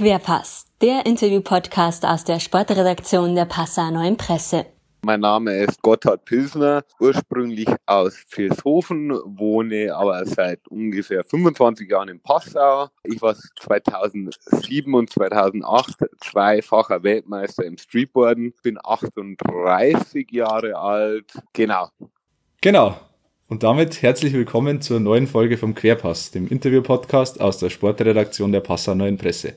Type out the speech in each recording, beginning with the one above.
Querpass, der Interview-Podcast aus der Sportredaktion der Passauer Neuen Presse. Mein Name ist Gotthard Pilsner, ursprünglich aus Vilshofen, wohne aber seit ungefähr 25 Jahren in Passau. Ich war 2007 und 2008 zweifacher Weltmeister im Streetboarden, bin 38 Jahre alt. Genau. Genau. Und damit herzlich willkommen zur neuen Folge vom Querpass, dem Interview-Podcast aus der Sportredaktion der Passauer Neuen Presse.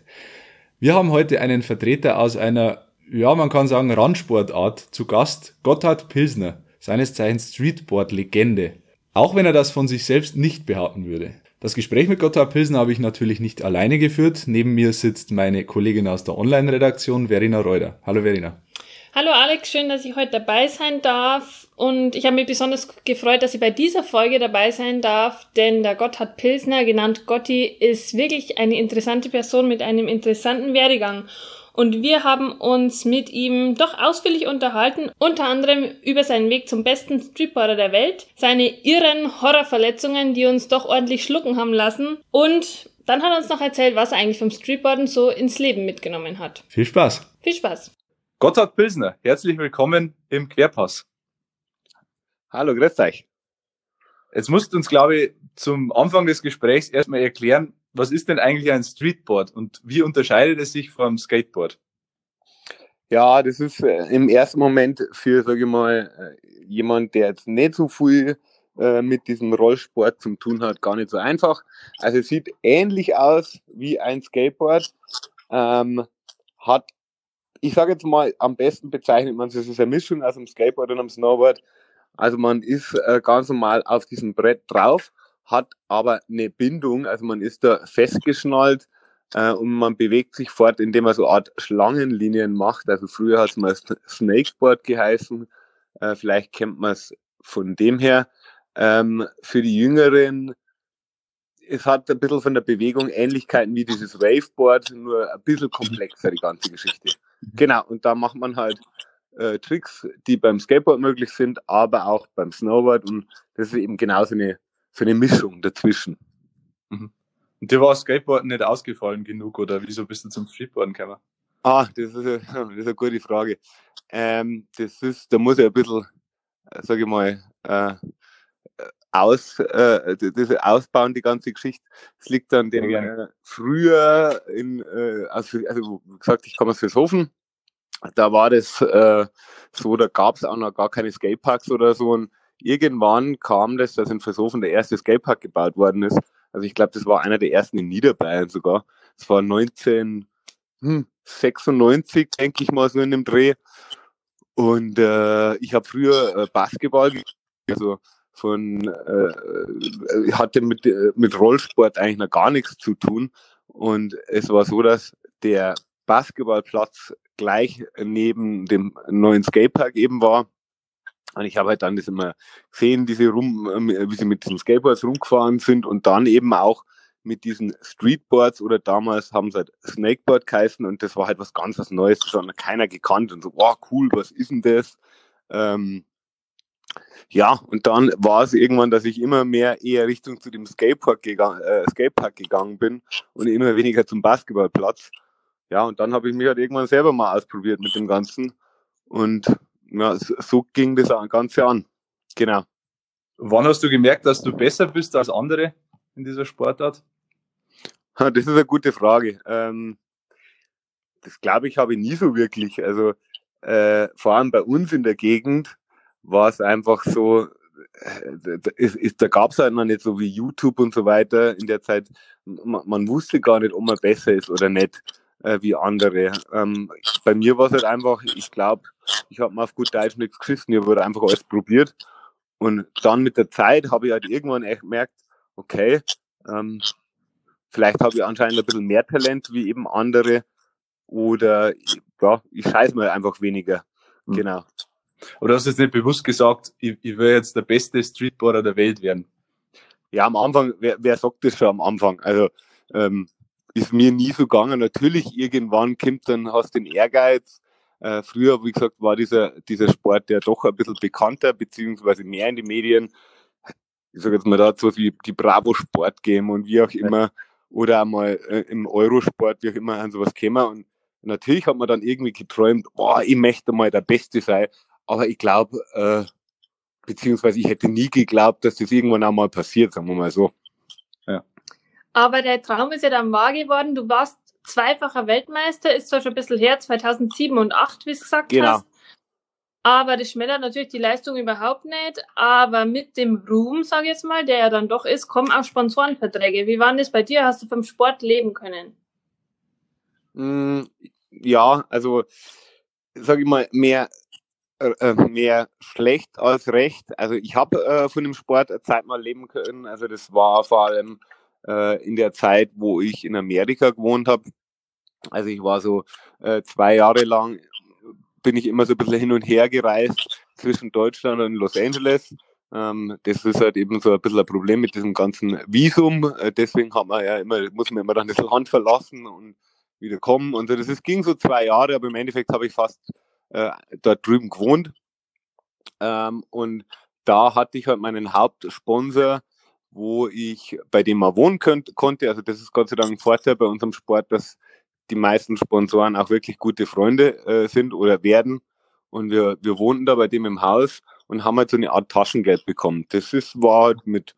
Wir haben heute einen Vertreter aus einer, ja, man kann sagen, Randsportart zu Gast, Gotthard Pilsner, seines Zeichens Streetboard-Legende. Auch wenn er das von sich selbst nicht behaupten würde. Das Gespräch mit Gotthard Pilsner habe ich natürlich nicht alleine geführt. Neben mir sitzt meine Kollegin aus der Online-Redaktion, Verena Reuter. Hallo Verena. Hallo Alex, schön, dass ich heute dabei sein darf. Und ich habe mich besonders gefreut, dass ich bei dieser Folge dabei sein darf, denn der Gotthard Pilsner, genannt Gotti, ist wirklich eine interessante Person mit einem interessanten Werdegang. Und wir haben uns mit ihm doch ausführlich unterhalten, unter anderem über seinen Weg zum besten Streetboarder der Welt, seine irren Horrorverletzungen, die uns doch ordentlich schlucken haben lassen und dann hat er uns noch erzählt, was er eigentlich vom Streetboarden so ins Leben mitgenommen hat. Viel Spaß. Viel Spaß. Gotthard Pilsner, herzlich willkommen im Querpass. Hallo, grüß euch. Jetzt musst du uns, glaube ich, zum Anfang des Gesprächs erstmal erklären, was ist denn eigentlich ein Streetboard und wie unterscheidet es sich vom Skateboard? Ja, das ist äh, im ersten Moment für, sage ich mal, äh, jemand, der jetzt nicht so viel äh, mit diesem Rollsport zu tun hat, gar nicht so einfach. Also es sieht ähnlich aus wie ein Skateboard, ähm, hat ich sage jetzt mal, am besten bezeichnet man es als eine Mischung aus dem Skateboard und dem Snowboard. Also man ist äh, ganz normal auf diesem Brett drauf, hat aber eine Bindung, also man ist da festgeschnallt äh, und man bewegt sich fort, indem man so eine Art Schlangenlinien macht. Also früher hat es mal Snakeboard geheißen, äh, vielleicht kennt man es von dem her. Ähm, für die Jüngeren es hat ein bisschen von der Bewegung Ähnlichkeiten wie dieses Waveboard, nur ein bisschen komplexer, die ganze Geschichte. Genau, und da macht man halt äh, Tricks, die beim Skateboard möglich sind, aber auch beim Snowboard und das ist eben genau so eine, so eine Mischung dazwischen. Mhm. Und dir war Skateboard nicht ausgefallen genug oder wieso bist du zum Streetboarden gekommen? Ah, das ist, eine, das ist eine gute Frage. Ähm, das ist, da muss ich ein bisschen, äh, sage ich mal, äh, aus, äh, das ausbauen, die ganze Geschichte. Es liegt an dem äh, früher in, äh, also, also wie gesagt, ich komme aus Vilshofen. Da war das äh, so, da gab es auch noch gar keine Skateparks oder so. Und irgendwann kam das, dass in Vilshofen der erste Skatepark gebaut worden ist. Also ich glaube, das war einer der ersten in Niederbayern sogar. Das war 1996, denke ich mal, so in dem Dreh. Und äh, ich habe früher äh, Basketball, also von äh, hatte mit, äh, mit Rollsport eigentlich noch gar nichts zu tun. Und es war so, dass der Basketballplatz gleich neben dem neuen Skatepark eben war. Und ich habe halt dann das immer gesehen, diese rum, äh, wie sie mit diesen Skateboards rumgefahren sind und dann eben auch mit diesen Streetboards oder damals haben sie halt Snakeboard geheißen und das war halt was ganz was Neues, das hat keiner gekannt und so, wow, cool, was ist denn das? Ähm, ja, und dann war es irgendwann, dass ich immer mehr eher Richtung zu dem Skatepark gegangen, äh, Skatepark gegangen bin und immer weniger zum Basketballplatz. Ja, und dann habe ich mich halt irgendwann selber mal ausprobiert mit dem Ganzen. Und ja, so ging das Ganze an. Genau. Wann hast du gemerkt, dass du besser bist als andere in dieser Sportart? Das ist eine gute Frage. Ähm, das glaube ich habe ich nie so wirklich. Also äh, vor allem bei uns in der Gegend war es einfach so, äh, ist, da gab es halt noch nicht so wie YouTube und so weiter in der Zeit. Man, man wusste gar nicht, ob man besser ist oder nicht äh, wie andere. Ähm, bei mir war es halt einfach, ich glaube, ich habe mir auf gut Deutsch nichts geschissen, ich habe einfach alles probiert. Und dann mit der Zeit habe ich halt irgendwann echt gemerkt, okay, ähm, vielleicht habe ich anscheinend ein bisschen mehr Talent wie eben andere oder ja, ich scheiß mir einfach weniger. Mhm. Genau. Aber du hast jetzt nicht bewusst gesagt, ich, ich will jetzt der beste Streetboarder der Welt werden. Ja, am Anfang, wer, wer sagt das schon am Anfang? Also, ähm, ist mir nie so gegangen. Natürlich, irgendwann kommt dann, hast du den Ehrgeiz. Äh, früher, wie gesagt, war dieser, dieser Sport ja doch ein bisschen bekannter, beziehungsweise mehr in den Medien. Ich sage jetzt mal dazu wie die Bravo Sport Game und wie auch immer. oder einmal äh, im Eurosport, wie auch immer, an sowas käme. Und natürlich hat man dann irgendwie geträumt, boah, ich möchte mal der Beste sein. Aber ich glaube, äh, beziehungsweise ich hätte nie geglaubt, dass das irgendwann einmal passiert, sagen wir mal so. Aber der Traum ist ja dann wahr geworden. Du warst zweifacher Weltmeister, ist zwar schon ein bisschen her, 2007 und 2008, wie du gesagt genau. hast. Aber das schmälert natürlich die Leistung überhaupt nicht. Aber mit dem Ruhm, sage ich jetzt mal, der ja dann doch ist, kommen auch Sponsorenverträge. Wie waren das bei dir? Hast du vom Sport leben können? Mm, ja, also sage ich mal, mehr, äh, äh, mehr schlecht als recht. Also ich habe äh, von dem Sport eine Zeit mal leben können. Also das war vor allem äh, in der Zeit, wo ich in Amerika gewohnt habe. Also ich war so äh, zwei Jahre lang bin ich immer so ein bisschen hin und her gereist zwischen Deutschland und Los Angeles. Ähm, das ist halt eben so ein bisschen ein Problem mit diesem ganzen Visum. Äh, deswegen hat man ja immer, muss man immer dann das Land verlassen und wieder kommen. Und so. Das ist, ging so zwei Jahre, aber im Endeffekt habe ich fast äh, dort drüben gewohnt. Ähm, und da hatte ich halt meinen Hauptsponsor, wo ich, bei dem man wohnen könnt, konnte. Also das ist Gott sei Dank ein Vorteil bei unserem Sport, dass die meisten Sponsoren auch wirklich gute Freunde äh, sind oder werden. Und wir, wir wohnten da bei dem im Haus und haben halt so eine Art Taschengeld bekommen. Das ist, war halt mit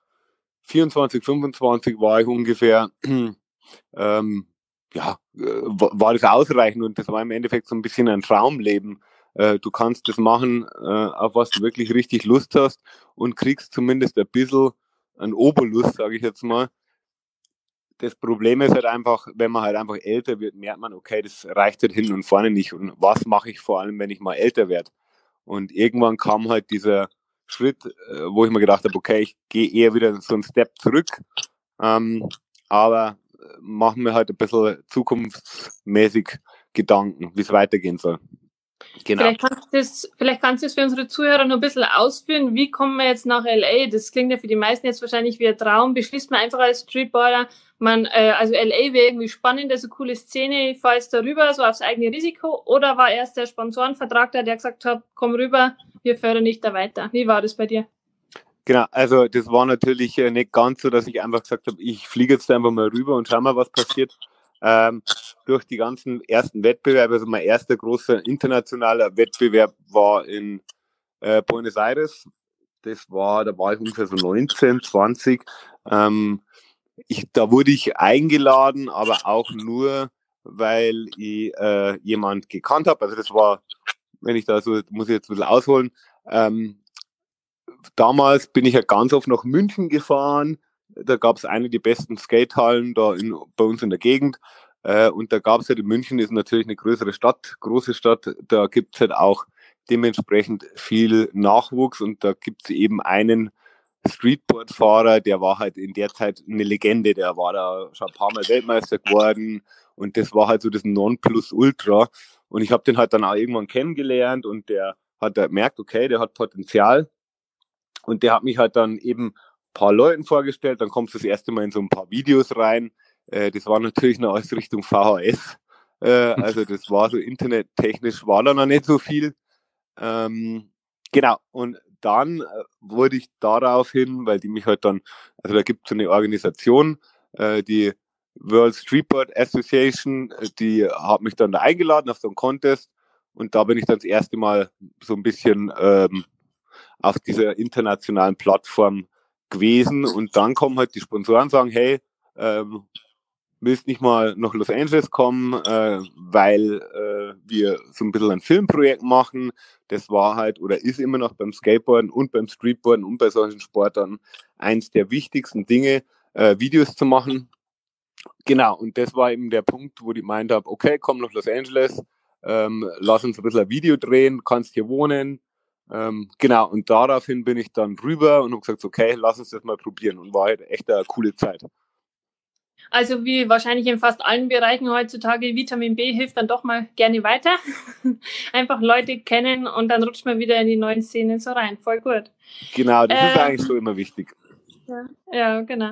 24, 25 war ich ungefähr, ähm, ja, äh, war das ausreichend und das war im Endeffekt so ein bisschen ein Traumleben. Äh, du kannst das machen, äh, auf was du wirklich richtig Lust hast und kriegst zumindest ein bisschen ein Oberlust, sage ich jetzt mal, das Problem ist halt einfach, wenn man halt einfach älter wird, merkt man, okay, das reicht halt hin und vorne nicht. Und was mache ich vor allem, wenn ich mal älter werde? Und irgendwann kam halt dieser Schritt, äh, wo ich mir gedacht habe, okay, ich gehe eher wieder so einen Step zurück, ähm, aber äh, machen wir halt ein bisschen zukunftsmäßig Gedanken, wie es weitergehen soll. Genau. Vielleicht kannst, du das, vielleicht kannst du es für unsere Zuhörer noch ein bisschen ausführen. Wie kommen wir jetzt nach LA? Das klingt ja für die meisten jetzt wahrscheinlich wie ein Traum. Beschließt man einfach als Streetballer, man, äh, also LA wäre irgendwie spannend, also coole Szene, ich fahre jetzt darüber, so aufs eigene Risiko. Oder war erst der Sponsorenvertrag da, der gesagt hat, komm rüber, wir fördern dich da weiter. Wie war das bei dir? Genau, also das war natürlich äh, nicht ganz so, dass ich einfach gesagt habe, ich fliege jetzt einfach mal rüber und schau mal, was passiert ähm, durch die ganzen ersten Wettbewerbe. Also mein erster großer internationaler Wettbewerb war in äh, Buenos Aires. Das war, da war ich ungefähr so 19, 20. Ähm, ich, da wurde ich eingeladen, aber auch nur, weil ich äh, jemand gekannt habe. Also das war, wenn ich da so, muss ich jetzt ein bisschen ausholen. Ähm, damals bin ich ja ganz oft nach München gefahren da gab es eine der besten Skatehallen da in, bei uns in der Gegend. Äh, und da gab es halt in München, ist natürlich eine größere Stadt, große Stadt, da gibt es halt auch dementsprechend viel Nachwuchs und da gibt es eben einen Streetboard-Fahrer, der war halt in der Zeit eine Legende, der war da schon ein paar Mal Weltmeister geworden und das war halt so das Nonplusultra. Und ich habe den halt dann auch irgendwann kennengelernt und der hat da gemerkt, okay, der hat Potenzial. Und der hat mich halt dann eben paar Leuten vorgestellt, dann kommst du das erste Mal in so ein paar Videos rein. Äh, das war natürlich noch alles Richtung VHS. Äh, also das war so internettechnisch war da noch nicht so viel. Ähm, genau, und dann äh, wurde ich daraufhin, weil die mich halt dann, also da gibt es so eine Organisation, äh, die World Streetboard Association, äh, die hat mich dann da eingeladen auf so einen Contest und da bin ich dann das erste Mal so ein bisschen ähm, auf dieser internationalen Plattform gewesen und dann kommen halt die Sponsoren und sagen, hey, ähm, willst nicht mal nach Los Angeles kommen, äh, weil äh, wir so ein bisschen ein Filmprojekt machen. Das war halt oder ist immer noch beim Skateboarden und beim Streetboarden und bei solchen Sportern eins der wichtigsten Dinge, äh, Videos zu machen. Genau, und das war eben der Punkt, wo ich meint habe, okay, komm nach Los Angeles, ähm, lass uns ein bisschen ein Video drehen, kannst hier wohnen, ähm, genau, und daraufhin bin ich dann rüber und habe gesagt, okay, lass uns das mal probieren und war halt echt eine coole Zeit. Also wie wahrscheinlich in fast allen Bereichen heutzutage, Vitamin B hilft dann doch mal gerne weiter. Einfach Leute kennen und dann rutscht man wieder in die neuen Szenen so rein. Voll gut. Genau, das ähm, ist eigentlich so immer wichtig. Ja, ja genau.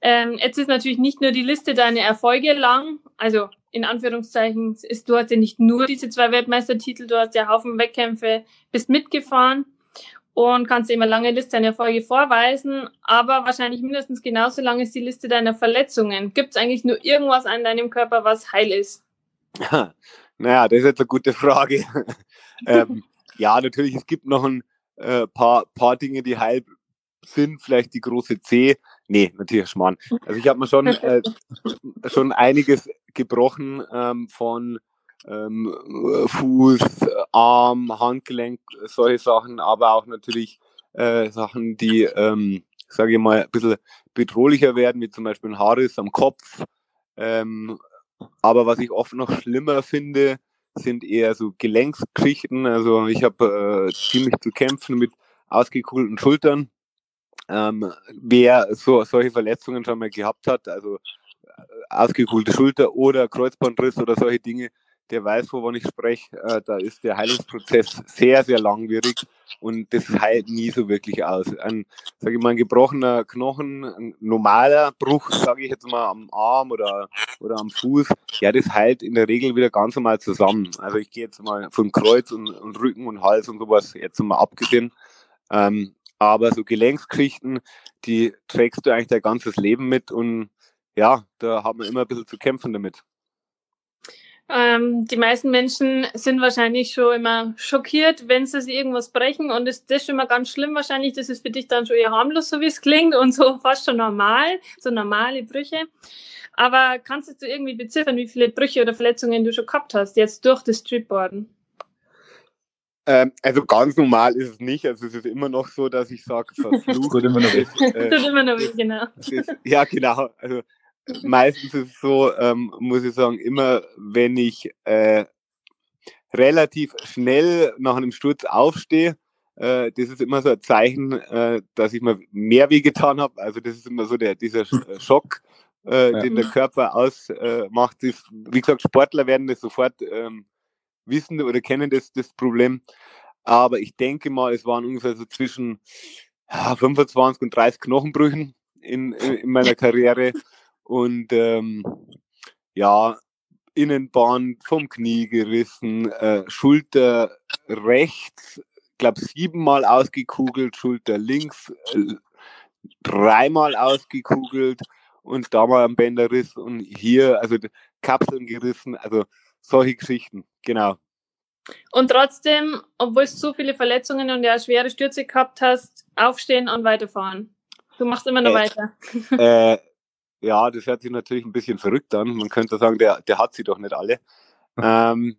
Ähm, jetzt ist natürlich nicht nur die Liste deiner Erfolge lang, also in Anführungszeichen, ist, du hast ja nicht nur diese zwei Weltmeistertitel, du hast ja Haufen Wettkämpfe, bist mitgefahren. und kannst immer lange Liste einer Erfolge vorweisen, aber wahrscheinlich mindestens genauso lang ist die Liste deiner Verletzungen. Gibt es eigentlich nur irgendwas an deinem Körper, was heil ist? naja, das ist jetzt eine gute Frage. ähm, ja, natürlich, es gibt noch ein äh, paar, paar Dinge, die heil sind, vielleicht die große C. Nee, natürlich Schmarrn. Also ich habe mir schon, äh, schon einiges gebrochen ähm, von ähm, Fuß, Arm, Handgelenk, solche Sachen, aber auch natürlich äh, Sachen, die, ähm, sage ich mal, ein bisschen bedrohlicher werden, wie zum Beispiel ein Haarriss am Kopf. Ähm, aber was ich oft noch schlimmer finde, sind eher so Gelenksgeschichten. Also ich habe äh, ziemlich zu kämpfen mit ausgekugelten Schultern. Ähm, wer so solche Verletzungen schon mal gehabt hat, also äh, ausgekugelte Schulter oder Kreuzbandriss oder solche Dinge, der weiß, wovon ich spreche. Äh, da ist der Heilungsprozess sehr, sehr langwierig und das heilt nie so wirklich aus. Ein, sage ich mal, ein gebrochener Knochen, ein normaler Bruch, sage ich jetzt mal, am Arm oder, oder am Fuß, ja, das heilt in der Regel wieder ganz normal zusammen. Also ich gehe jetzt mal von Kreuz und, und Rücken und Hals und sowas jetzt mal abgesehen. Ähm, aber so Gelenksgeschichten, die trägst du eigentlich dein ganzes Leben mit und ja, da hat man immer ein bisschen zu kämpfen damit. Ähm, die meisten Menschen sind wahrscheinlich schon immer schockiert, wenn sie sich irgendwas brechen und ist das schon mal ganz schlimm wahrscheinlich. Das ist für dich dann schon eher harmlos, so wie es klingt und so fast schon normal, so normale Brüche. Aber kannst du irgendwie beziffern, wie viele Brüche oder Verletzungen du schon gehabt hast, jetzt durch das Streetboarden? Ähm, also ganz normal ist es nicht. Also es ist immer noch so, dass ich sage, verflucht. Tut immer noch weh. Äh, Tut immer noch weh, genau. Ist, ja, genau. Also meistens ist es so, ähm, muss ich sagen, immer wenn ich äh, relativ schnell nach einem Sturz aufstehe, äh, das ist immer so ein Zeichen, äh, dass ich mir mehr weh getan habe. Also das ist immer so der, dieser äh, Schock, äh, ja. den der Körper ausmacht. Äh, wie gesagt, Sportler werden das sofort ähm, wissen oder kennen das, das Problem. Aber ich denke mal, es waren ungefähr so zwischen ja, 25 und 30 Knochenbrüchen in, in, in meiner Karriere und ähm, ja, Innenband vom Knie gerissen, äh, Schulter rechts, glaube siebenmal ausgekugelt, Schulter links äh, dreimal ausgekugelt und da mal ein Bänderriss und hier, also Kapseln gerissen, also solche Geschichten, genau. Und trotzdem, obwohl du so viele Verletzungen und ja schwere Stürze gehabt hast, aufstehen und weiterfahren. Du machst immer noch äh, weiter. Äh, ja, das hört sich natürlich ein bisschen verrückt an. Man könnte sagen, der, der hat sie doch nicht alle. ähm,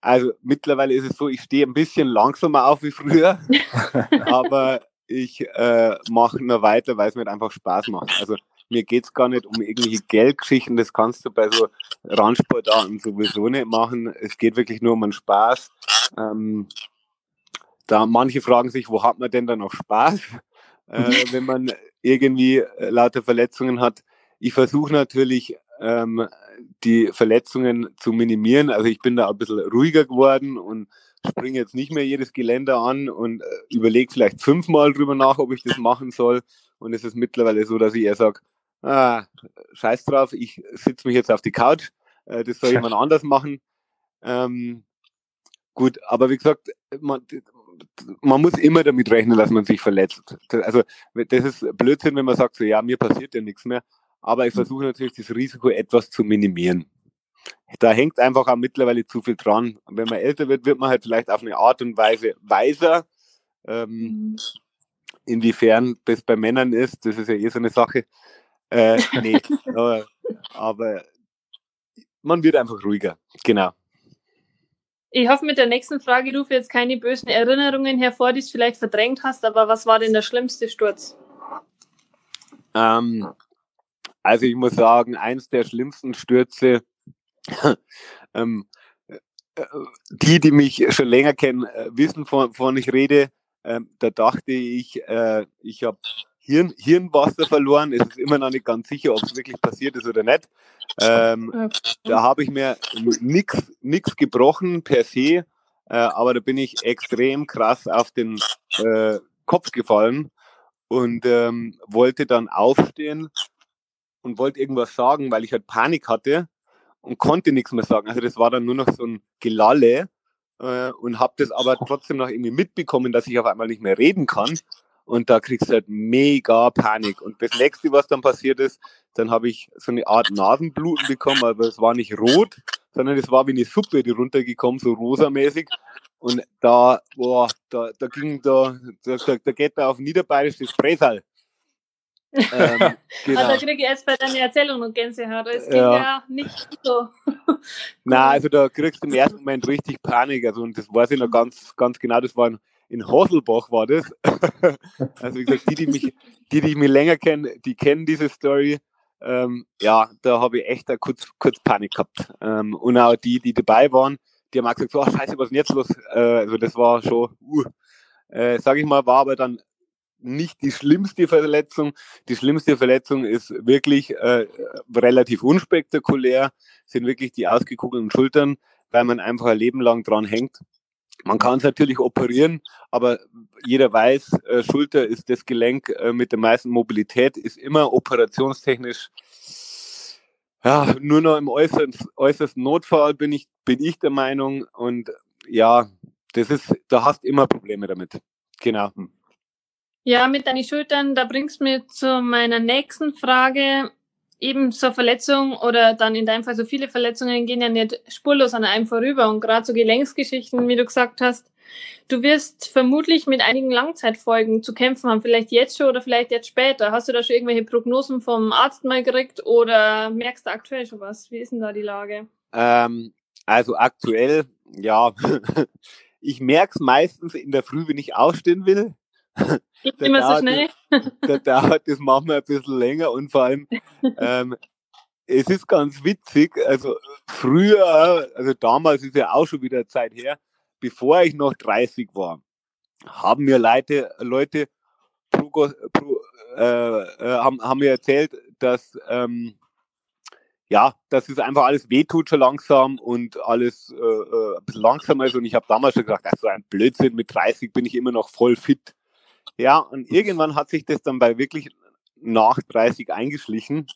also mittlerweile ist es so, ich stehe ein bisschen langsamer auf wie früher, aber ich äh, mache nur weiter, weil es mir einfach Spaß macht. Also mir geht es gar nicht um irgendwelche Geldgeschichten, das kannst du bei so Randsportarten sowieso nicht machen. Es geht wirklich nur um den Spaß. Ähm, da manche fragen sich, wo hat man denn da noch Spaß, äh, wenn man irgendwie äh, lauter Verletzungen hat. Ich versuche natürlich, ähm, die Verletzungen zu minimieren. Also ich bin da ein bisschen ruhiger geworden und springe jetzt nicht mehr jedes Geländer an und äh, überlege vielleicht fünfmal drüber nach, ob ich das machen soll. Und es ist mittlerweile so, dass ich eher sage, ah, scheiß drauf, ich sitze mich jetzt auf die Couch, äh, das soll jemand anders machen. Ähm, gut, aber wie gesagt, man, man muss immer damit rechnen, dass man sich verletzt. Also das ist Blödsinn, wenn man sagt, so ja, mir passiert ja nichts mehr aber ich versuche natürlich das Risiko etwas zu minimieren. Da hängt einfach auch mittlerweile zu viel dran. Und wenn man älter wird, wird man halt vielleicht auf eine Art und Weise weiser. Ähm, mhm. Inwiefern das bei Männern ist, das ist ja eh so eine Sache. Äh, nee, aber, aber man wird einfach ruhiger. Genau. Ich hoffe, mit der nächsten Frage rufe jetzt keine bösen Erinnerungen hervor, die du vielleicht verdrängt hast, aber was war denn der schlimmste Sturz? Ähm, also ich muss sagen, eins der schlimmsten Stürze, ähm, äh, die, die mich schon länger kennen, äh, wissen, wovon ich rede. Ähm, da dachte ich, äh, ich habe Hirn, Hirnwasser verloren. Es ist immer noch nicht ganz sicher, ob es wirklich passiert ist oder nicht. Ähm, da habe ich mir nichts gebrochen per se, äh, aber da bin ich extrem krass auf den äh, Kopf gefallen und ähm, wollte dann aufstehen und wollte irgendwas sagen, weil ich halt Panik hatte und konnte nichts mehr sagen. Also das war dann nur noch so ein Gelalle äh, und habe das aber trotzdem noch irgendwie mitbekommen, dass ich auf einmal nicht mehr reden kann. Und da kriegst du halt mega Panik. Und das nächste, was dann passiert ist, dann habe ich so eine Art Nasenbluten bekommen, aber es war nicht rot, sondern es war wie eine Suppe, die runtergekommen, so rosamäßig. Und da, boah, da, da ging da, da, da geht da auf Niederbayerisch das Bresal. ähm, genau. Also kriege ich jetzt bei deiner Erzählung noch Gänsehaut. Es ging ja. ja nicht so. Nein, also da kriegst du im ersten Moment richtig Panik. Also, und das weiß ich noch ganz, ganz genau. Das war in, Hosselbach war das. also wie gesagt, die, die mich, die, die mich länger kennen, die kennen diese Story. Ähm, ja, da habe ich echt kurz, kurz Panik gehabt. Ähm, und auch die, die dabei waren, die haben auch gesagt, so, oh, scheiße, was ist denn jetzt los? Äh, also das war schon, uh, äh, sage ich mal, war aber dann nicht die schlimmste Verletzung. Die schlimmste Verletzung ist wirklich äh, relativ unspektakulär, sind wirklich die ausgekugelten Schultern, weil man einfach ein Leben lang dran hängt. Man kann es natürlich operieren, aber jeder weiß, äh, Schulter ist das Gelenk äh, mit der meisten Mobilität, ist immer operationstechnisch ja, nur noch im äußersten, äußersten Notfall bin ich, bin ich der Meinung. Und ja, das ist, da hast immer Probleme damit. Genau. Ja, mit deinen Schultern, da bringst du mir zu meiner nächsten Frage. Eben so Verletzungen oder dann in deinem Fall so viele Verletzungen gehen ja nicht spurlos an einem vorüber. Und gerade so Gelenksgeschichten, wie du gesagt hast, du wirst vermutlich mit einigen Langzeitfolgen zu kämpfen haben, vielleicht jetzt schon oder vielleicht jetzt später. Hast du da schon irgendwelche Prognosen vom Arzt mal gekriegt oder merkst du aktuell schon was? Wie ist denn da die Lage? Ähm, also aktuell, ja, ich merke es meistens in der Früh, wenn ich aufstehen will. Geht immer so schnell. Da dauert das manchmal ein bisschen länger und vor allem, ähm, es ist ganz witzig, also früher, also damals ist ja auch schon wieder Zeit her, bevor ich noch 30 war, haben mir Leute, Leute pro, pro, äh, äh, haben, haben mir erzählt, dass ähm, ja, dass es einfach alles wehtut schon langsam und alles äh, äh ein bisschen langsamer ist. Und ich habe damals schon gesagt, das ist so ein Blödsinn, mit 30 bin ich immer noch voll fit. Ja, und irgendwann hat sich das dann bei wirklich nach 30 eingeschlichen,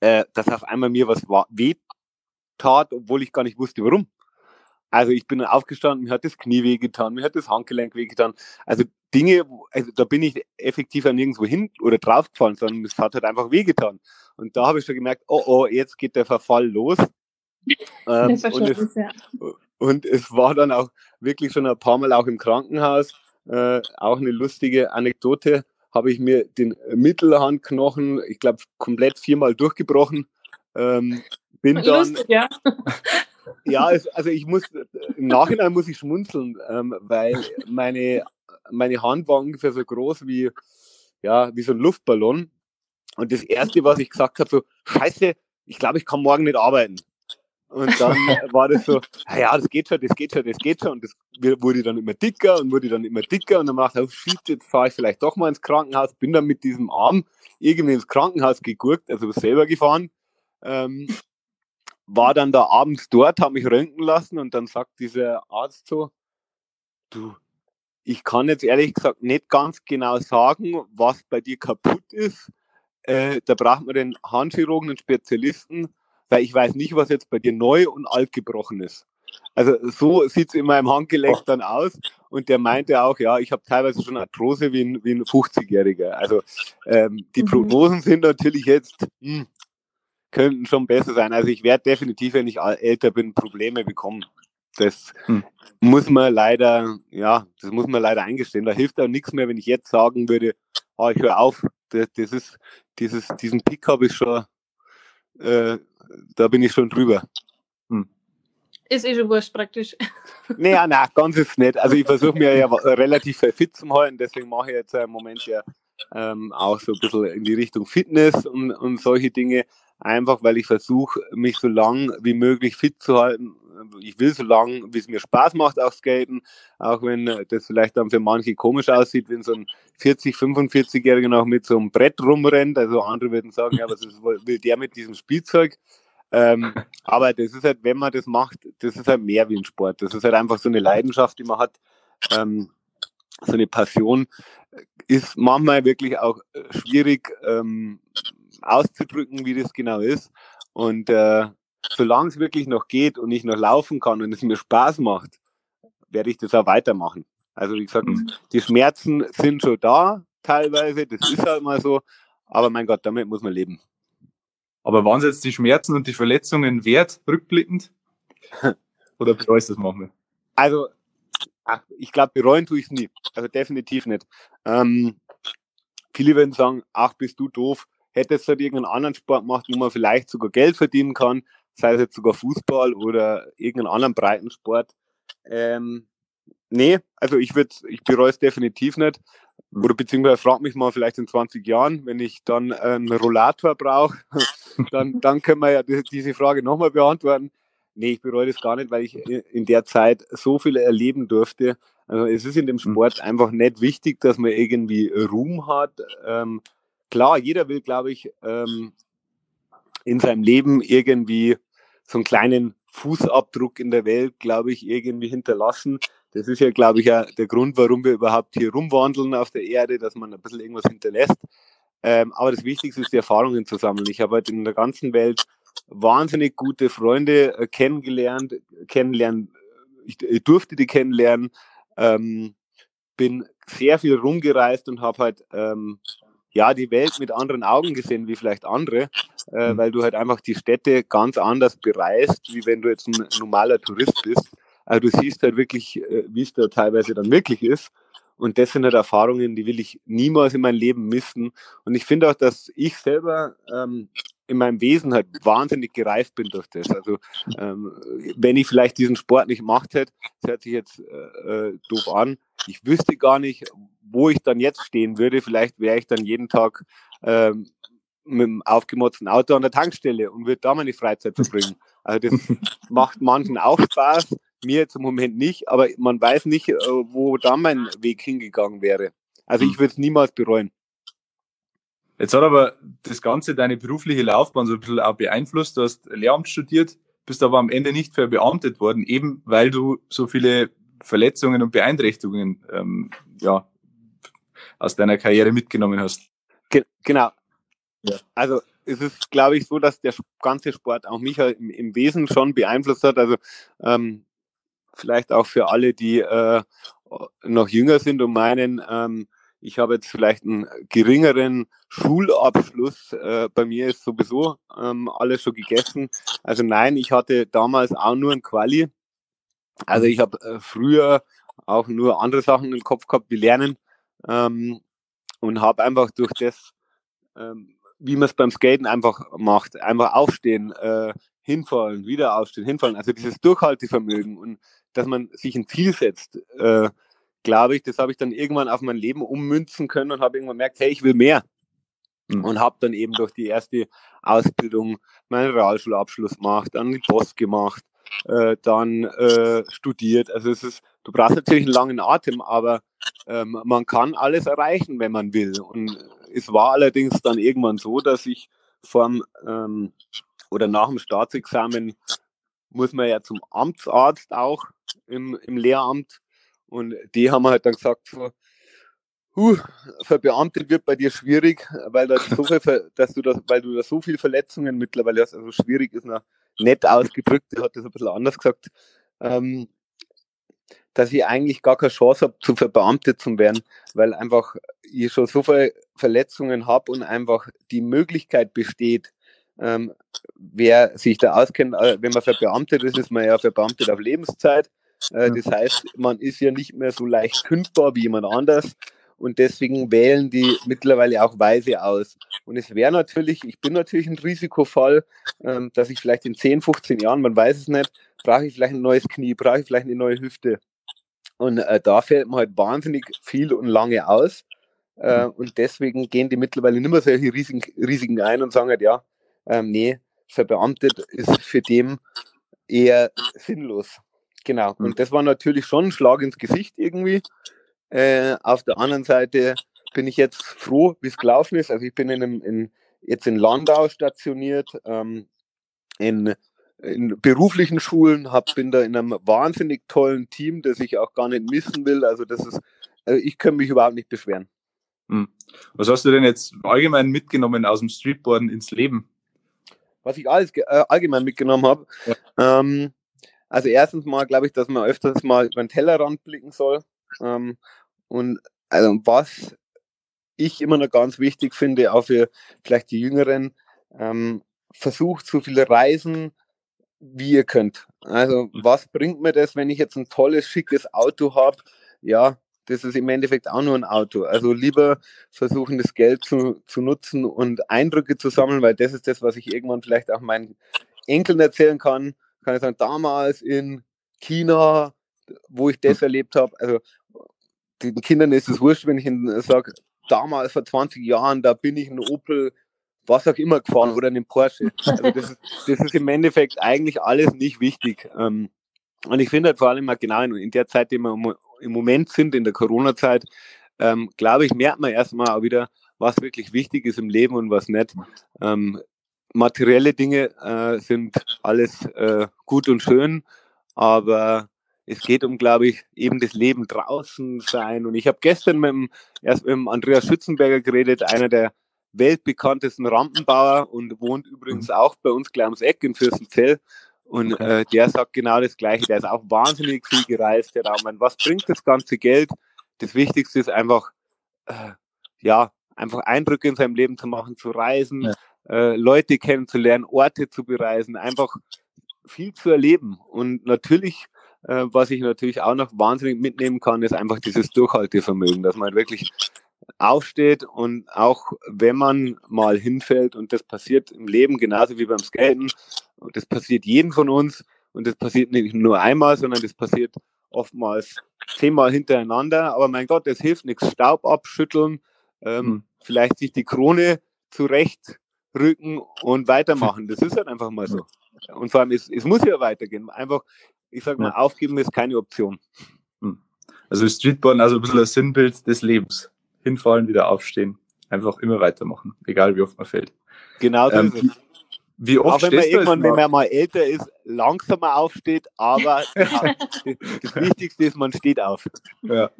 äh, dass auf einmal mir was weh tat, obwohl ich gar nicht wusste, warum. Also ich bin aufgestanden, mir hat das Knie wehgetan, mir hat das Handgelenk wehgetan. Also Dinge, also da bin ich effektiv nirgendwo hin oder draufgefallen, sondern es hat halt einfach wehgetan. Und da habe ich schon gemerkt, oh oh, jetzt geht der Verfall los. ähm, und, es, ja. und es war dann auch wirklich schon ein paar Mal auch im Krankenhaus äh, auch eine lustige Anekdote, habe ich mir den Mittelhandknochen, ich glaube, komplett viermal durchgebrochen. Ähm, bin dann, Lustig, ja. ja, es, also ich muss, im Nachhinein muss ich schmunzeln, ähm, weil meine, meine Hand war ungefähr so groß wie, ja, wie so ein Luftballon. Und das erste, was ich gesagt habe, so, scheiße, ich glaube, ich kann morgen nicht arbeiten. Und dann war das so, ja, das geht schon, das geht schon, das geht schon. Und das wurde dann immer dicker und wurde dann immer dicker. Und dann dachte ich, oh shit, jetzt fahre ich vielleicht doch mal ins Krankenhaus. Bin dann mit diesem Arm irgendwie ins Krankenhaus gegurkt, also selber gefahren. Ähm, war dann da abends dort, habe mich röntgen lassen und dann sagt dieser Arzt so, du, ich kann jetzt ehrlich gesagt nicht ganz genau sagen, was bei dir kaputt ist. Äh, da braucht man den Handchirurgen, den Spezialisten weil ich weiß nicht, was jetzt bei dir neu und alt gebrochen ist. Also so sieht es in meinem Handgelenk dann aus. Und der meinte auch, ja, ich habe teilweise schon Arthrose wie ein, wie ein 50-Jähriger. Also ähm, die mhm. Prognosen sind natürlich jetzt, hm, könnten schon besser sein. Also ich werde definitiv, wenn ich älter bin, Probleme bekommen. Das hm. muss man leider, ja, das muss man leider eingestehen. Da hilft auch nichts mehr, wenn ich jetzt sagen würde, oh, ich höre auf. Das, das ist, dieses, diesen Pick habe ich schon äh, da bin ich schon drüber. Hm. Ist eh schon wurscht praktisch. Naja, nein, ganz ist nicht. Also ich versuche mir ja relativ fit zu halten, deswegen mache ich jetzt im Moment ja ähm, auch so ein bisschen in die Richtung Fitness und, und solche Dinge. Einfach weil ich versuche, mich so lang wie möglich fit zu halten. Ich will so lang, wie es mir Spaß macht, auch skaten. Auch wenn das vielleicht dann für manche komisch aussieht, wenn so ein 40, 45-Jähriger noch mit so einem Brett rumrennt. Also andere würden sagen, ja, was ist, will der mit diesem Spielzeug? Ähm, aber das ist halt, wenn man das macht, das ist halt mehr wie ein Sport. Das ist halt einfach so eine Leidenschaft, die man hat. Ähm, so eine Passion ist manchmal wirklich auch äh, schwierig ähm, auszudrücken, wie das genau ist. Und äh, solange es wirklich noch geht und ich noch laufen kann und es mir Spaß macht, werde ich das auch weitermachen. Also wie gesagt, mhm. die Schmerzen sind schon da teilweise, das ist halt mal so, aber mein Gott, damit muss man leben. Aber waren es jetzt die Schmerzen und die Verletzungen wert, rückblickend? Oder bereust du das manchmal? Also, ach, ich glaube, bereuen tue ich es nie. Also definitiv nicht. Ähm, viele würden sagen, ach, bist du doof, hättest du halt irgendeinen anderen Sport gemacht, wo man vielleicht sogar Geld verdienen kann, sei es jetzt sogar Fußball oder irgendeinen anderen breiten Sport. Ähm, nee, also ich würde, ich bereue es definitiv nicht. Oder beziehungsweise frag mich mal vielleicht in 20 Jahren, wenn ich dann einen Rollator brauche, dann, dann können wir ja diese Frage nochmal beantworten. Nee, ich bereue das gar nicht, weil ich in der Zeit so viel erleben durfte. Also es ist in dem hm. Sport einfach nicht wichtig, dass man irgendwie Ruhm hat. Ähm, klar, jeder will, glaube ich, ähm, in seinem Leben irgendwie so einen kleinen Fußabdruck in der Welt, glaube ich, irgendwie hinterlassen. Das ist ja, glaube ich, ja der Grund, warum wir überhaupt hier rumwandeln auf der Erde, dass man ein bisschen irgendwas hinterlässt. Ähm, aber das Wichtigste ist, die Erfahrungen zu sammeln. Ich habe halt in der ganzen Welt wahnsinnig gute Freunde äh, kennengelernt, kennenlernen. Ich, ich, durfte die kennenlernen, ähm, bin sehr viel rumgereist und habe halt ähm, ja die Welt mit anderen Augen gesehen wie vielleicht andere, äh, mhm. weil du halt einfach die Städte ganz anders bereist, wie wenn du jetzt ein normaler Tourist bist. Also du siehst halt wirklich, äh, wie es da teilweise dann wirklich ist. Und das sind halt Erfahrungen, die will ich niemals in meinem Leben missen. Und ich finde auch, dass ich selber ähm, in meinem Wesen halt wahnsinnig gereift bin durch das. Also ähm, wenn ich vielleicht diesen Sport nicht gemacht hätte, das hört sich jetzt äh, äh, doof an, ich wüsste gar nicht, wo ich dann jetzt stehen würde. Vielleicht wäre ich dann jeden Tag ähm, mit dem aufgemotzten Auto an der Tankstelle und würde da meine Freizeit verbringen. Also das macht manchen auch Spaß, mir im Moment nicht, aber man weiß nicht, äh, wo da mein Weg hingegangen wäre. Also ich hm. würde es niemals bereuen. Jetzt hat aber das Ganze deine berufliche Laufbahn so ein bisschen auch beeinflusst. Du hast Lehramt studiert, bist aber am Ende nicht verbeamtet worden, eben weil du so viele Verletzungen und Beeinträchtigungen ähm, ja, aus deiner Karriere mitgenommen hast. Ge genau. Ja. Also es ist, glaube ich, so, dass der ganze Sport auch mich halt im, im Wesen schon beeinflusst hat. Also ähm, vielleicht auch für alle, die äh, noch jünger sind und meinen, ähm, ich habe jetzt vielleicht einen geringeren Schulabschluss. Äh, bei mir ist sowieso ähm, alles schon gegessen. Also nein, ich hatte damals auch nur ein Quali. Also ich habe äh, früher auch nur andere Sachen im Kopf gehabt wie Lernen ähm, und habe einfach durch das, ähm, wie man es beim Skaten einfach macht, einfach aufstehen, äh, hinfallen, wieder aufstehen, hinfallen. Also dieses Durchhaltevermögen und dass man sich ein Ziel setzt. Äh, glaube ich, das habe ich dann irgendwann auf mein Leben ummünzen können und habe irgendwann gemerkt, hey, ich will mehr. Mhm. Und habe dann eben durch die erste Ausbildung meinen Realschulabschluss gemacht, dann die Post gemacht, äh, dann äh, studiert. Also es ist, du brauchst natürlich einen langen Atem, aber ähm, man kann alles erreichen, wenn man will. Und es war allerdings dann irgendwann so, dass ich vorm ähm, oder nach dem Staatsexamen muss man ja zum Amtsarzt auch im, im Lehramt und die haben halt dann gesagt, so, huh, verbeamtet wird bei dir schwierig, weil, da so viel, dass du das, weil du da so viele Verletzungen mittlerweile hast. Also schwierig ist noch nett ausgedrückt, der hat das ein bisschen anders gesagt, ähm, dass ich eigentlich gar keine Chance habe, zu verbeamtet zu werden, weil einfach ich schon so viele Verletzungen habe und einfach die Möglichkeit besteht, ähm, wer sich da auskennt, äh, wenn man verbeamtet ist, ist man ja verbeamtet auf Lebenszeit. Äh, das heißt, man ist ja nicht mehr so leicht kündbar wie jemand anders und deswegen wählen die mittlerweile auch Weise aus. Und es wäre natürlich, ich bin natürlich ein Risikofall, ähm, dass ich vielleicht in 10, 15 Jahren, man weiß es nicht, brauche ich vielleicht ein neues Knie, brauche ich vielleicht eine neue Hüfte. Und äh, da fällt man halt wahnsinnig viel und lange aus. Äh, und deswegen gehen die mittlerweile nicht mehr solche Risiken, Risiken ein und sagen halt, ja, ähm, nee, verbeamtet ist für dem eher sinnlos. Genau. Und hm. das war natürlich schon ein Schlag ins Gesicht irgendwie. Äh, auf der anderen Seite bin ich jetzt froh, wie es gelaufen ist. Also ich bin in einem, in, jetzt in Landau stationiert, ähm, in, in beruflichen Schulen, hab, bin da in einem wahnsinnig tollen Team, das ich auch gar nicht missen will. Also das ist, also ich kann mich überhaupt nicht beschweren. Hm. Was hast du denn jetzt allgemein mitgenommen aus dem Streetboarden ins Leben? Was ich alles äh, allgemein mitgenommen habe. Ja. Ähm, Also erstens mal glaube ich, dass man öfters mal über den Tellerrand blicken soll. Ähm, und also was ich immer noch ganz wichtig finde, auch für vielleicht die Jüngeren, ähm, versucht so viele Reisen, wie ihr könnt. Also was bringt mir das, wenn ich jetzt ein tolles, schickes Auto habe? Ja, das ist im Endeffekt auch nur ein Auto. Also lieber versuchen, das Geld zu, zu nutzen und Eindrücke zu sammeln, weil das ist das, was ich irgendwann vielleicht auch meinen Enkeln erzählen kann. Kann ich sagen, damals in China, wo ich das erlebt habe, also den Kindern ist es wurscht, wenn ich ihnen sage, damals vor 20 Jahren, da bin ich ein Opel, was auch immer gefahren oder einen Porsche. Also das ist, das ist im Endeffekt eigentlich alles nicht wichtig. Ähm, und ich finde halt vor allem genau in, der Zeit, die wir im Moment sind, in der Corona-Zeit, ähm, glaube ich, merkt man erstmal auch wieder, was wirklich wichtig ist im Leben und was nicht. Ähm, materielle Dinge äh, sind alles äh, gut und schön, aber es geht um, glaube ich, eben das Leben draußen sein. Und ich habe gestern mit dem, erst mit dem Andreas Schützenberger geredet, einer der weltbekanntesten Rampenbauer und wohnt übrigens auch bei uns gleich ums Eck in Fürstenzell. Und äh, der sagt genau das Gleiche. Der ist auch wahnsinnig viel gereist, der Raumann. Was bringt das ganze Geld? Das Wichtigste ist einfach, äh, ja, einfach Eindrücke in seinem Leben zu machen, zu reisen, ja. Äh, Leute kennenzulernen, Orte zu bereisen, einfach viel zu erleben. Und natürlich, äh, was ich natürlich auch noch wahnsinnig mitnehmen kann, ist einfach dieses Durchhaltevermögen, dass man wirklich aufsteht und auch wenn man mal hinfällt und das passiert im Leben genauso wie beim Skaten, das passiert jedem von uns und das passiert nicht nur einmal, sondern das passiert oftmals zehnmal hintereinander. Aber mein Gott, es hilft nichts. Staub abschütteln, ähm, mhm. vielleicht sich die Krone zurechtrücken und weitermachen. Das ist halt einfach mal so. Und vor allem, es, es muss ja weitergehen. Einfach, ich sag mal, aufgeben ist keine Option. Hm. Also Streetboarden, also ein bisschen ein Sinnbild des Lebens hinfallen, wieder aufstehen, einfach immer weitermachen, egal wie oft man fällt. Genau so ähm, ist es. Wie oft auch wenn man irgendwann, wenn man mal älter ist, langsamer aufsteht, aber das Wichtigste ist, man steht auf. Ja.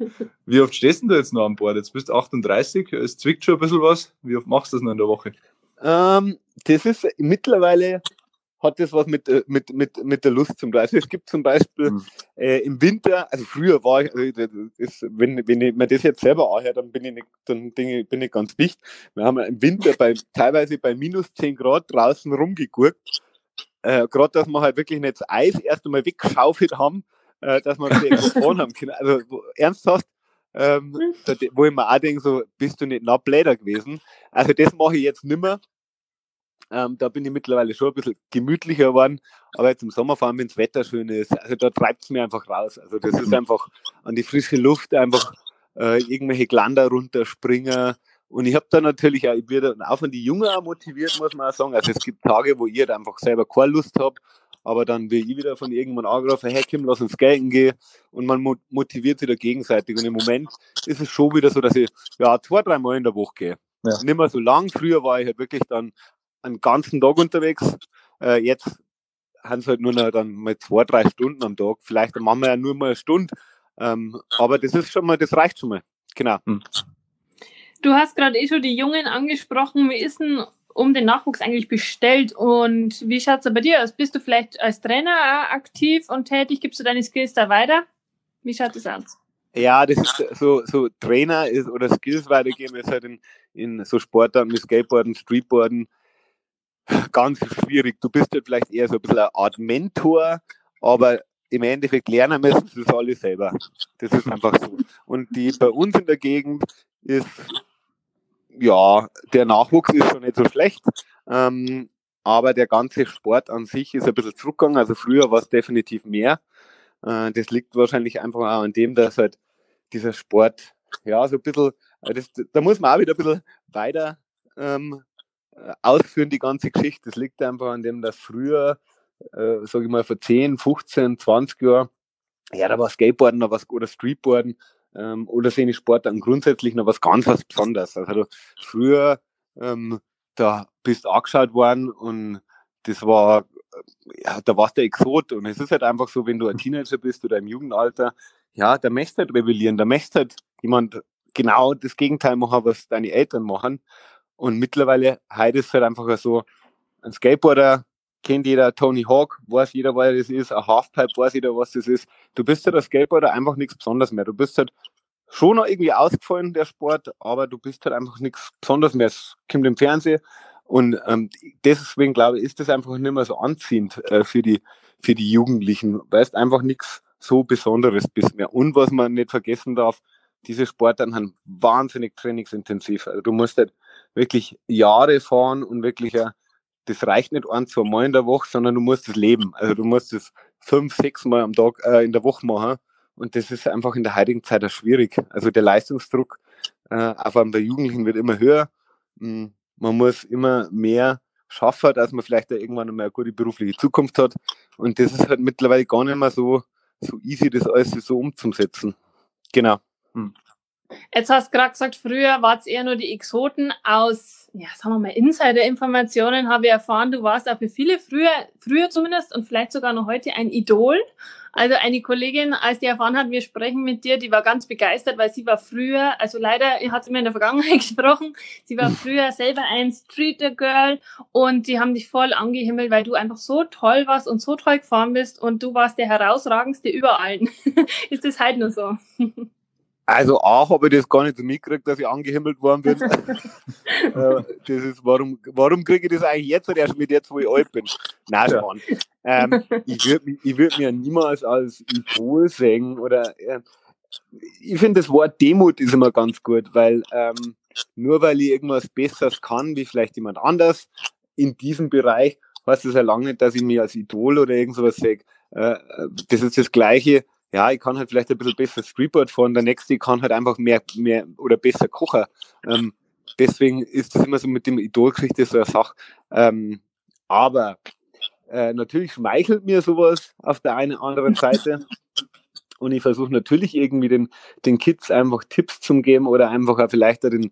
Wie oft stehst du jetzt noch an Bord? Jetzt bist du 38, es zwickt schon ein bisschen was. Wie oft machst du das noch in der Woche? Ähm, das ist mittlerweile hat das was mit, äh, mit, mit, mit der Lust zum Beispiel. Es gibt zum Beispiel mhm. äh, im Winter, also früher war ich, ist, wenn, wenn ich mir das jetzt selber anhört, dann bin ich nicht, dann bin ich, ganz dicht. Wir haben im Winter bei, teilweise bei minus 10 Grad draußen rumgegurkt. Äh, Gerade, dass wir halt wirklich nicht das Eis erst einmal weggeschaufelt haben, äh, dass wir das gefahren haben können. Also ernsthaft, ähm, wo ich mir auch denke, so, bist du nicht Nappläder gewesen? Also das mache ich jetzt nimmer. Ähm, da bin ich mittlerweile schon ein bisschen gemütlicher geworden. Aber jetzt im Sommer fahren, wenn das Wetter schön ist, also da treibt es mir einfach raus. Also das ist einfach an die frische Luft, einfach äh, irgendwelche Glander runterspringen. Und ich habe da natürlich auch, ich werde auch von die Jungen motiviert, muss man auch sagen. Also es gibt Tage, wo ich halt einfach selber keine Lust habe, aber dann will ich wieder von irgendwann angerufen, hey Kim, lass uns skaten gehen und man motiviert sich da gegenseitig. Und im Moment ist es schon wieder so, dass ich ja zwei, drei Mal in der Woche gehe. Ja. Nicht mehr so lang. Früher war ich halt wirklich dann einen ganzen Tag unterwegs. Äh, jetzt haben sie halt nur noch dann mal zwei, drei Stunden am Tag. Vielleicht machen wir ja nur mal eine Stunde. Ähm, aber das ist schon mal, das reicht schon mal. Genau. Hm. Du hast gerade eh schon die Jungen angesprochen. Wie ist denn um den Nachwuchs eigentlich bestellt und wie schaut es bei dir aus? Bist du vielleicht als Trainer aktiv und tätig? Gibst du deine Skills da weiter? Wie schaut es aus? Ja, das ist so, so Trainer ist oder Skills weitergeben ist halt in, in so Sportarten wie Skateboarden, Streetboarden ganz schwierig. Du bist halt vielleicht eher so ein bisschen eine Art Mentor, aber im Endeffekt lernen müssen sie es alle selber. Das ist einfach so. Und die bei uns in der Gegend ist, ja, der Nachwuchs ist schon nicht so schlecht, ähm, aber der ganze Sport an sich ist ein bisschen zurückgegangen. Also früher war es definitiv mehr. Äh, das liegt wahrscheinlich einfach auch an dem, dass halt dieser Sport, ja, so ein bisschen, äh, das, da muss man auch wieder ein bisschen weiter ähm, äh, ausführen, die ganze Geschichte. Das liegt einfach an dem, dass früher, äh, sage ich mal, vor 10, 15, 20 Jahren, ja, da war Skateboarden noch was, oder Streetboarden ähm, oder seine Sportarten grundsätzlich noch was ganz was Besonderes. Also früher, ähm, da bist du angeschaut worden und das war, ja, da warst du Exot. Und es ist halt einfach so, wenn du ein Teenager bist oder im Jugendalter, ja, da möchtest du halt rebellieren, da möchtest halt jemand genau das Gegenteil machen, was deine Eltern machen. Und mittlerweile, heute ist halt einfach so, ein Skateboarder kennt jeder Tony Hawk, weiß jeder, wer das ist, ein Halfpipe, weiß jeder, was das ist. Du bist halt als Skateboarder einfach nichts Besonderes mehr. Du bist halt schon noch irgendwie ausgefallen, der Sport, aber du bist halt einfach nichts Besonderes mehr. Es kommt im Fernsehen und ähm, deswegen glaube ich, ist das einfach nicht mehr so anziehend äh, für, die, für die Jugendlichen, weil es einfach nichts so Besonderes bist mehr. Und was man nicht vergessen darf, diese Sportarten sind wahnsinnig trainingsintensiv. Also du musst halt wirklich Jahre fahren und wirklich ja, das reicht nicht ein, zwei Mal in der Woche, sondern du musst es leben. Also du musst es fünf, sechs Mal am Tag äh, in der Woche machen. Und das ist einfach in der heutigen Zeit auch schwierig. Also der Leistungsdruck äh, einem der Jugendlichen wird immer höher. Hm, man muss immer mehr schaffen, dass man vielleicht irgendwann einmal eine gute berufliche Zukunft hat. Und das ist halt mittlerweile gar nicht mehr so, so easy, das alles so umzusetzen. Genau. Hm. Jetzt hast du gerade gesagt, früher war es eher nur die Exoten. Aus, ja, sagen wir mal, Insider-Informationen habe ich erfahren, du warst auch für viele früher, früher zumindest und vielleicht sogar noch heute ein Idol. Also eine Kollegin, als die erfahren hat, wir sprechen mit dir, die war ganz begeistert, weil sie war früher, also leider hat sie mir in der Vergangenheit gesprochen, sie war früher selber ein Streeter Girl und die haben dich voll angehimmelt, weil du einfach so toll warst und so toll gefahren bist und du warst der herausragendste über allen. Ist das halt nur so? Also A habe ich das gar nicht so mitgekriegt, dass ich angehimmelt worden bin. Äh, das ist, warum, warum kriege ich das eigentlich jetzt oder erst mit jetzt, wo ich alt bin? Nein, Mann. Ähm, ich würde ich würd mir niemals als Idol sehen oder äh, ich finde das Wort Demut ist immer ganz gut, weil ähm, nur weil ich irgendwas Besseres kann, wie vielleicht jemand anders in diesem Bereich, heißt das ja lange nicht, dass ich mir als Idol oder irgend sowas sehe. Äh, das ist das Gleiche ja, ich kann halt vielleicht ein bisschen besser Streetboard fahren, der nächste kann halt einfach mehr, mehr oder besser kochen. Ähm, deswegen ist das immer so mit dem Idolgeschichte so eine Sache. Ähm, aber äh, natürlich schmeichelt mir sowas auf der einen oder anderen Seite. Und ich versuche natürlich irgendwie den, den Kids einfach Tipps zu geben oder einfach auch vielleicht auch den,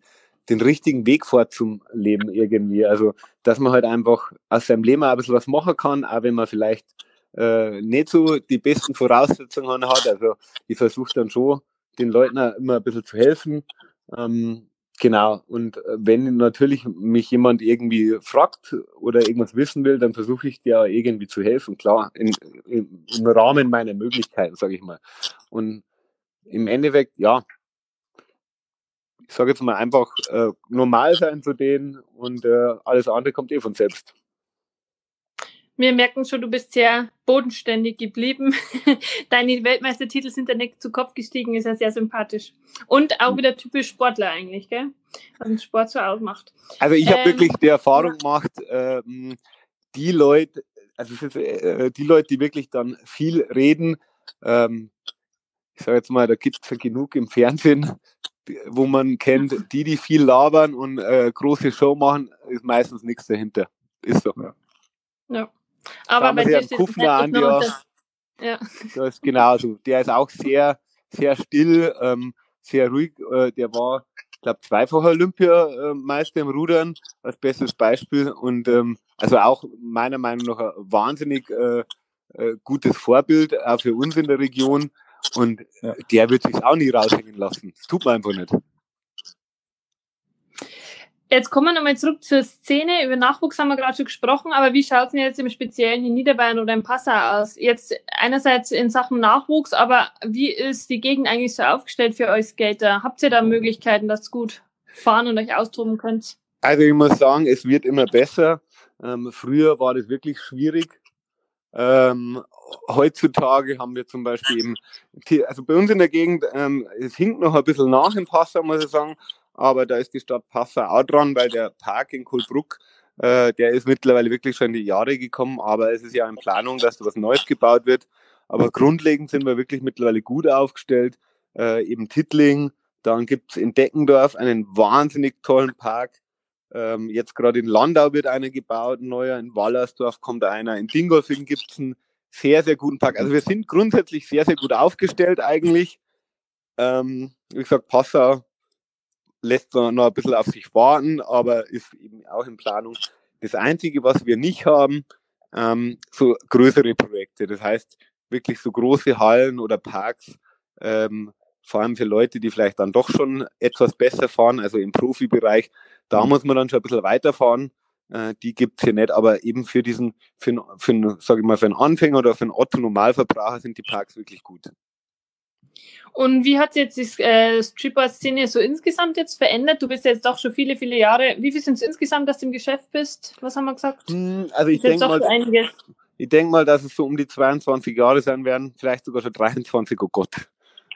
den richtigen Weg vorzuleben irgendwie. Also, dass man halt einfach aus seinem Leben auch ein bisschen was machen kann, auch wenn man vielleicht äh, nicht so die besten Voraussetzungen hat. Also ich versuche dann schon, den Leuten immer ein bisschen zu helfen. Ähm, genau. Und äh, wenn natürlich mich jemand irgendwie fragt oder irgendwas wissen will, dann versuche ich dir irgendwie zu helfen. Klar, in, in, im Rahmen meiner Möglichkeiten, sage ich mal. Und im Endeffekt, ja, ich sage jetzt mal einfach äh, normal sein zu denen und äh, alles andere kommt eh von selbst. Wir merken schon, du bist sehr bodenständig geblieben. Deine Weltmeistertitel sind ja nicht zu Kopf gestiegen, ist ja sehr sympathisch. Und auch wieder typisch Sportler eigentlich, gell? Was den Sport so ausmacht. Also ich habe ähm, wirklich die Erfahrung gemacht, ähm, die Leute, also äh, die Leute, die wirklich dann viel reden, ähm, ich sage jetzt mal, da gibt es ja genug im Fernsehen, wo man kennt, die, die viel labern und äh, große Show machen, ist meistens nichts dahinter. Ist so. Ja. ja. Aber bei dir steht Kufner an, ja, ja. Das ist genauso. Der ist auch sehr, sehr still, ähm, sehr ruhig. Äh, der war, ich glaube, zweifacher Olympiameister im Rudern als bestes Beispiel. Und ähm, also auch meiner Meinung nach ein wahnsinnig äh, äh, gutes Vorbild, auch für uns in der Region. Und ja. der wird sich auch nie raushängen lassen. Das tut man einfach nicht. Jetzt kommen wir nochmal zurück zur Szene. Über Nachwuchs haben wir gerade schon gesprochen, aber wie schaut es denn jetzt im Speziellen in Niederbayern oder in Passau aus? Jetzt einerseits in Sachen Nachwuchs, aber wie ist die Gegend eigentlich so aufgestellt für euch Skater? Habt ihr da Möglichkeiten, dass ihr gut fahren und euch austoben könnt? Also ich muss sagen, es wird immer besser. Ähm, früher war das wirklich schwierig. Ähm, heutzutage haben wir zum Beispiel eben, also bei uns in der Gegend, ähm, es hinkt noch ein bisschen nach im Passau, muss ich sagen, aber da ist die Stadt Passau auch dran, weil der Park in Kohlbruck, äh, der ist mittlerweile wirklich schon in die Jahre gekommen, aber es ist ja in Planung, dass da was Neues gebaut wird. Aber grundlegend sind wir wirklich mittlerweile gut aufgestellt. Äh, eben Tittling, dann gibt es in Deckendorf einen wahnsinnig tollen Park. Ähm, jetzt gerade in Landau wird einer gebaut, ein neuer, in Wallersdorf kommt einer, in Dingolfing gibt es einen sehr, sehr guten Park. Also wir sind grundsätzlich sehr, sehr gut aufgestellt eigentlich. Ähm, wie gesagt, Passau lässt noch ein bisschen auf sich warten, aber ist eben auch in Planung. Das Einzige, was wir nicht haben, ähm, so größere Projekte. Das heißt, wirklich so große Hallen oder Parks, ähm, vor allem für Leute, die vielleicht dann doch schon etwas besser fahren, also im Profibereich, da mhm. muss man dann schon ein bisschen weiterfahren. äh, die gibt's hier nicht, aber eben für diesen, für, für, sag ich mal, für einen Anfänger oder für einen Otto-Normalverbraucher sind die Parks wirklich gut. Und wie hat sich jetzt die äh, Streetboard-Szene so insgesamt jetzt verändert? Du bist jetzt doch schon viele, viele Jahre. Wie viel sind es insgesamt, dass du im Geschäft bist? Was haben wir gesagt? Hm, also ich denke mal, ich denke mal, dass es so um die 22 Jahre sein werden, vielleicht sogar schon 23, oh Gott.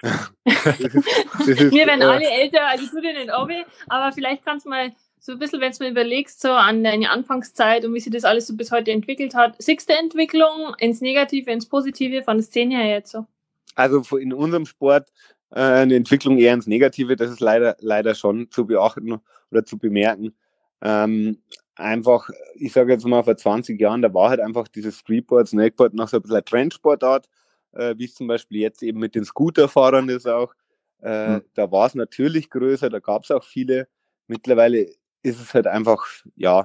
das ist, das ist, Wir werden äh, alle älter, also du dir nicht Obi, aber vielleicht kannst du mal so ein bisschen, wenn du mal überlegst, so an deine Anfangszeit und wie sich das alles so bis heute entwickelt hat. Siehst du Entwicklung ins Negative, ins Positive von der Szene her jetzt so? Also in unserem Sport äh, eine Entwicklung eher ins Negative, das ist leider, leider schon zu beachten oder zu bemerken. Ähm, einfach, ich sage jetzt mal vor 20 Jahren, da war halt einfach dieses Streetboard, Snakeboard noch so ein bisschen ein Trendsportart, äh, wie es zum Beispiel jetzt eben mit den Scooterfahrern ist auch. Äh, mhm. Da war es natürlich größer, da gab es auch viele. Mittlerweile ist es halt einfach, ja,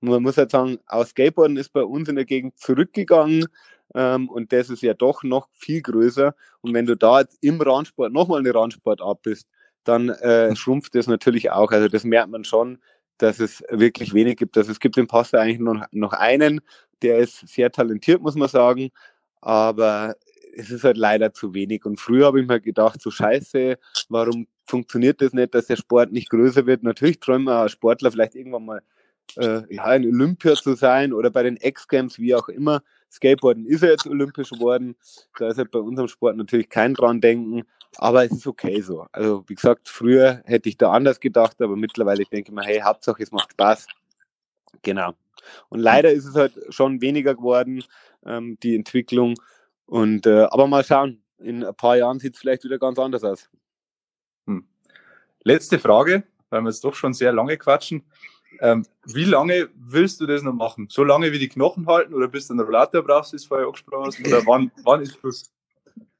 man muss halt sagen, aus Skateboarden ist bei uns in der Gegend zurückgegangen. Ähm, und das ist ja doch noch viel größer. Und wenn du da jetzt im Randsport nochmal eine Randsportart bist, dann äh, hm. schrumpft das natürlich auch. Also das merkt man schon, dass es wirklich wenig gibt. Also es gibt im Pasta eigentlich noch, noch einen, der ist sehr talentiert, muss man sagen. Aber es ist halt leider zu wenig. Und früher habe ich mir gedacht, so scheiße, warum funktioniert das nicht, dass der Sport nicht größer wird? Natürlich träumen wir als Sportler vielleicht irgendwann mal äh, ja, in Olympia zu sein oder bei den X-Games, wie auch immer. Skateboarden ist ja jetzt olympisch geworden. Da ist halt bei unserem Sport natürlich kein dran denken. Aber es ist okay so. Also, wie gesagt, früher hätte ich da anders gedacht, aber mittlerweile denke ich mir, hey, Hauptsache, es macht Spaß. Genau. Und leider ist es halt schon weniger geworden, ähm, die Entwicklung. Und, äh, aber mal schauen. In ein paar Jahren sieht es vielleicht wieder ganz anders aus. Hm. Letzte Frage, weil wir jetzt doch schon sehr lange quatschen. Ähm, wie lange willst du das noch machen? So lange wie die Knochen halten oder bis du einen Rollator brauchst, ist vorher angesprochen hast? Oder wann, wann ist Schluss?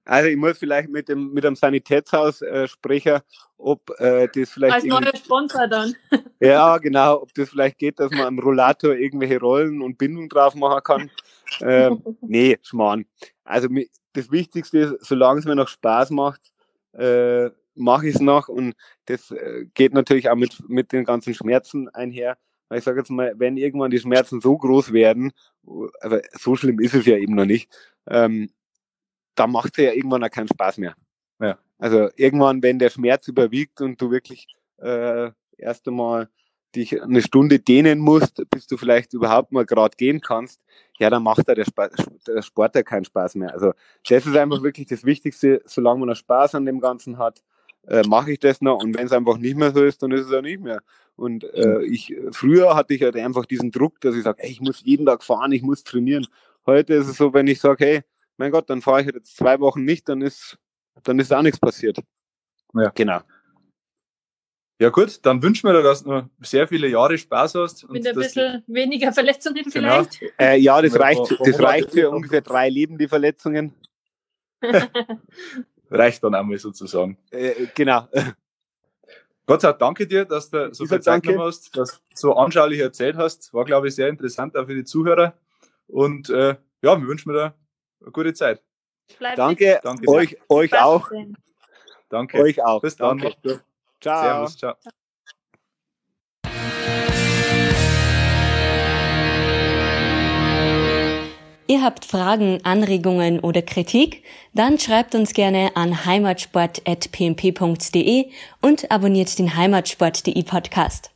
Also ich muss vielleicht mit dem mit dem Sanitätshaus äh, sprechen, ob äh, das vielleicht als neuer Sponsor dann. Ja, genau, ob das vielleicht geht, dass man am Rollator irgendwelche Rollen und Bindung drauf machen kann. ähm, nee, Schmarrn. Also das Wichtigste ist, solange es mir noch Spaß macht, äh, mache ich es noch und das äh, geht natürlich auch mit, mit den ganzen Schmerzen einher. Weil ich sage jetzt mal, wenn irgendwann die Schmerzen so groß werden, aber so schlimm ist es ja eben noch nicht, ähm, da macht es ja irgendwann auch keinen Spaß mehr. Ja. Also irgendwann, wenn der Schmerz überwiegt und du wirklich äh, erst einmal dich eine Stunde dehnen musst, bis du vielleicht überhaupt mal gerade gehen kannst, ja, dann macht da der, Sport, der Sport ja keinen Spaß mehr. Also das ist einfach wirklich das Wichtigste, solange man noch Spaß an dem Ganzen hat, äh, mache ich das noch und wenn es einfach nicht mehr so ist, dann ist es auch nicht mehr. Und äh, ich früher hatte ich halt einfach diesen Druck, dass ich sage, ich muss jeden Tag fahren, ich muss trainieren. Heute ist es so, wenn ich sage, hey, mein Gott, dann fahre ich halt jetzt zwei Wochen nicht, dann ist dann ist auch nichts passiert. Ja. Genau. Ja gut, dann wünschen wir dir, dass du noch sehr viele Jahre Spaß hast. Mit ein bisschen weniger Verletzungen genau. vielleicht. Genau. Äh, ja, das reicht, das reicht für ungefähr drei Leben, die Verletzungen. reicht dann einmal sozusagen. Äh, genau. Gott sei Dank danke dir, dass du so viel Zeit genommen hast, dass du so anschaulich erzählt hast. War, glaube ich, sehr interessant auch für die Zuhörer. Und äh, ja, wir wünschen dir eine gute Zeit. Bleib danke, danke euch, euch auch. Danke. Euch auch. Bis dann. Ciao. Servus, ciao. Ihr habt Fragen, Anregungen oder Kritik? Dann schreibt uns gerne an heimatsport.pmp.de und abonniert den Heimatsport.de Podcast.